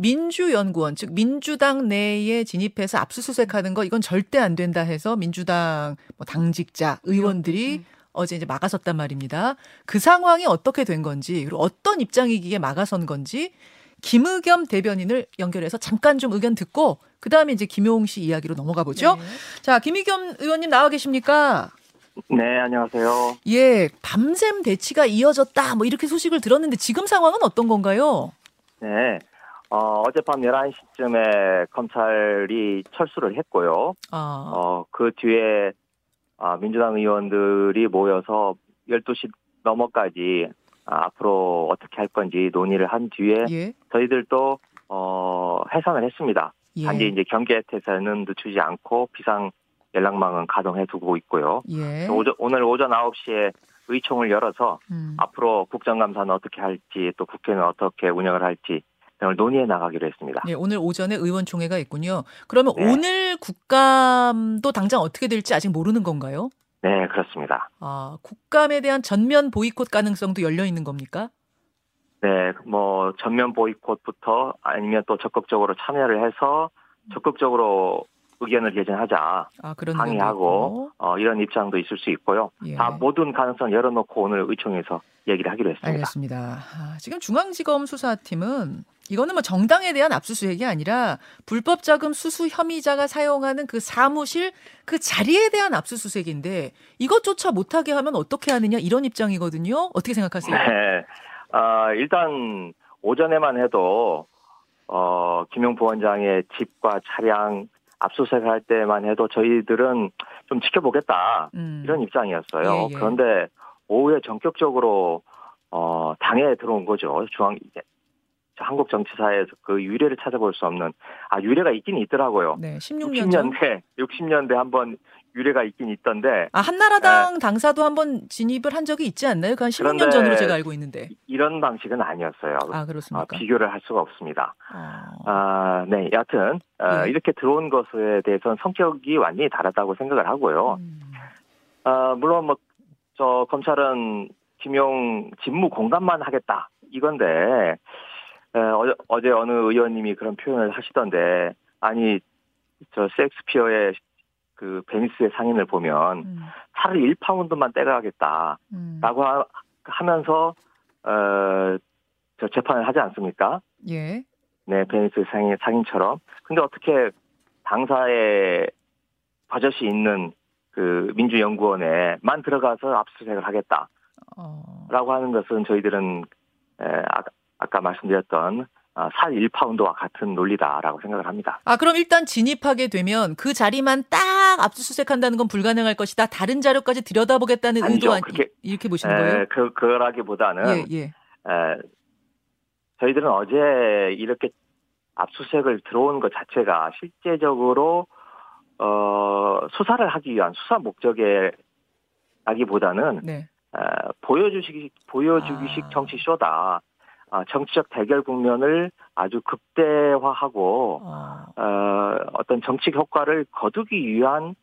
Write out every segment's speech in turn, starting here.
민주연구원 즉 민주당 내에 진입해서 압수수색하는 거 이건 절대 안 된다 해서 민주당 뭐 당직자 의원들이 음. 어제 이제 막아섰단 말입니다. 그 상황이 어떻게 된 건지 그리고 어떤 입장이기에 막아선 건지 김의겸 대변인을 연결해서 잠깐 좀 의견 듣고 그 다음에 이제 김용 씨 이야기로 넘어가 보죠. 네. 자 김의겸 의원님 나와 계십니까? 네, 안녕하세요. 예, 밤샘 대치가 이어졌다 뭐 이렇게 소식을 들었는데 지금 상황은 어떤 건가요? 네. 어, 어젯밤 11시쯤에 검찰이 철수를 했고요. 아, 어, 그 뒤에 아, 민주당 의원들이 모여서 12시 넘어까지 아, 앞으로 어떻게 할 건지 논의를 한 뒤에 예, 저희들도 어, 해산을 했습니다. 예, 단지 이제 경계태세는 늦추지 않고 비상 연락망은 가동해 두고 있고요. 예. 오전, 오늘 오전 9시에 의총을 열어서 음. 앞으로 국정감사는 어떻게 할지 또 국회는 어떻게 운영을 할지 등을 논의해 나가기로 했습니다. 예, 오늘 오전에 의원총회가 있군요. 그러면 네. 오늘 국감도 당장 어떻게 될지 아직 모르는 건가요? 네, 그렇습니다. 아, 국감에 대한 전면 보이콧 가능성도 열려 있는 겁니까? 네, 뭐 전면 보이콧부터 아니면 또 적극적으로 참여를 해서 적극적으로 의견을 개진하자 아, 그런 항의하고 어, 이런 입장도 있을 수 있고요. 예. 다 모든 가능성 열어놓고 오늘 의총에서 얘기를 하기로 했습니다. 알겠습니다. 아, 지금 중앙지검 수사팀은 이거는 뭐 정당에 대한 압수수색이 아니라 불법 자금 수수 혐의자가 사용하는 그 사무실 그 자리에 대한 압수수색인데 이것조차 못하게 하면 어떻게 하느냐 이런 입장이거든요. 어떻게 생각하세요? 네, 아, 일단 오전에만 해도 어, 김용 부원장의 집과 차량 압수수색할 때만 해도 저희들은 좀 지켜보겠다 음. 이런 입장이었어요. 예, 예. 그런데 오후에 전격적으로 어, 당에 들어온 거죠. 중앙 한국 정치사에서 그 유례를 찾아볼 수 없는 아 유례가 있긴 있더라고요. 네, 16년 전. 60년대 60년대 한번 유례가 있긴 있던데 아, 한나라당 당사도 한번 진입을 한 적이 있지 않나요? 그 한 16년 그런데 전으로 제가 알고 있는데. 이- 이런 방식은 아니었어요. 아, 아, 그렇습니까? 비교를 할 수가 없습니다. 어. 아, 네, 여하튼 어, 예. 이렇게 들어온 것에 대해서는 성격이 완전히 다르다고 생각을 하고요. 음. 아, 물론 뭐 저 검찰은 김용 직무 공감만 하겠다 이건데 에, 어제, 어제 어느 의원님이 그런 표현을 하시던데 아니 저 섹스피어의 그 베니스의 상인을 보면 음. 차라리 1파운드만 떼가겠다라고 음. 하, 하면서 어, 저 재판을 하지 않습니까? 예. 네, 베니스 상인, 상인처럼. 근데 어떻게 당사에 버젓이 있는 그 민주연구원에만 들어가서 압수수색을 하겠다라고 어. 하는 것은 저희들은 에, 아, 아까 말씀드렸던 아, 살 1파운드와 같은 논리다라고 생각을 합니다. 아, 그럼 일단 진입하게 되면 그 자리만 딱 압수수색한다는 건 불가능할 것이다. 다른 자료까지 들여다보겠다는 아니죠. 의도 아니, 그렇게- 이렇게 보시는 거예요? 에, 그, 그라기보다는 예, 예. 에, 저희들은 어제 이렇게 압수수색을 들어온 것 자체가 실제적으로 어, 수사를 하기 위한 수사 목적에 라기보다는 네. 어, 보여주기 보여주기식 아. 정치 쇼다. 아, 정치적 대결 국면을 아주 극대화하고 어. 어, 어떤 정치 효과를 거두기 위한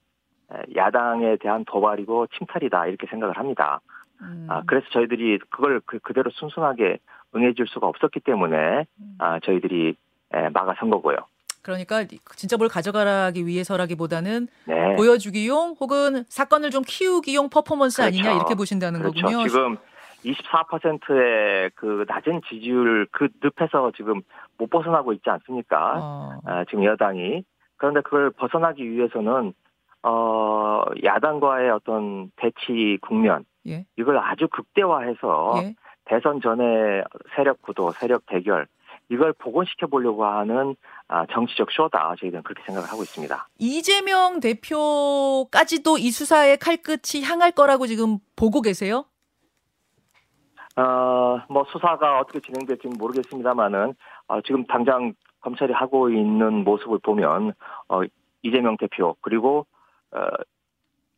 에, 야당에 대한 도발이고 침탈이다 이렇게 생각을 합니다. 음. 아, 그래서 저희들이 그걸 그, 그대로 순순하게 응해줄 수가 없었기 때문에 음. 아, 저희들이 에, 막아선 거고요. 그러니까 진짜 뭘 가져가기 위해서라기보다는 네. 보여주기용 혹은 사건을 좀 키우기용 퍼포먼스 그렇죠. 아니냐 이렇게 보신다는 그렇죠. 거군요. 지금 24%의 그 낮은 지지율 그 늪에서 지금 못 벗어나고 있지 않습니까? 어. 아, 지금 여당이 그런데 그걸 벗어나기 위해서는 어 야당과의 어떤 대치 국면 예. 이걸 아주 극대화해서 예. 대선 전에 세력 구도, 세력 대결 이걸 복원시켜 보려고 하는 아, 정치적 쇼다 저희들은 그렇게 생각을 하고 있습니다. 이재명 대표까지도 이 수사의 칼끝이 향할 거라고 지금 보고 계세요? 어, 뭐 수사가 어떻게 진행될지는 모르겠습니다만은 어, 지금 당장 검찰이 하고 있는 모습을 보면 어, 이재명 대표 그리고 어,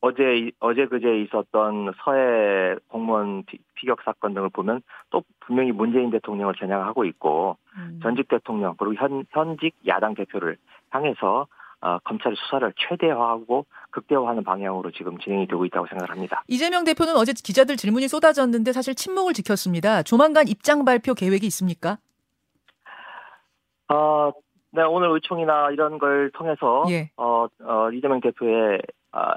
어제 어제 그제 있었던 서해 공무원 피- 피격 사건 등을 보면 또 분명히 문재인 대통령을 겨냥하고 있고 음. 전직 대통령 그리고 현 현직 야당 대표를 향해서 어, 검찰의 수사를 최대화하고 극대화하는 방향으로 지금 진행이 되고 있다고 생각을 합니다. 이재명 대표는 어제 기자들 질문이 쏟아졌는데 사실 침묵을 지켰습니다. 조만간 입장 발표 계획이 있습니까? 어, 네, 오늘 의총이나 이런 걸 통해서 예. 어, 어, 이재명 대표의 아,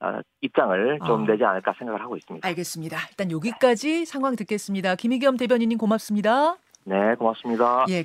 아, 입장을 좀 아. 내지 않을까 생각을 하고 있습니다. 알겠습니다. 일단 여기까지 상황 듣겠습니다. 김희겸 대변인님 고맙습니다. 네, 고맙습니다. 예.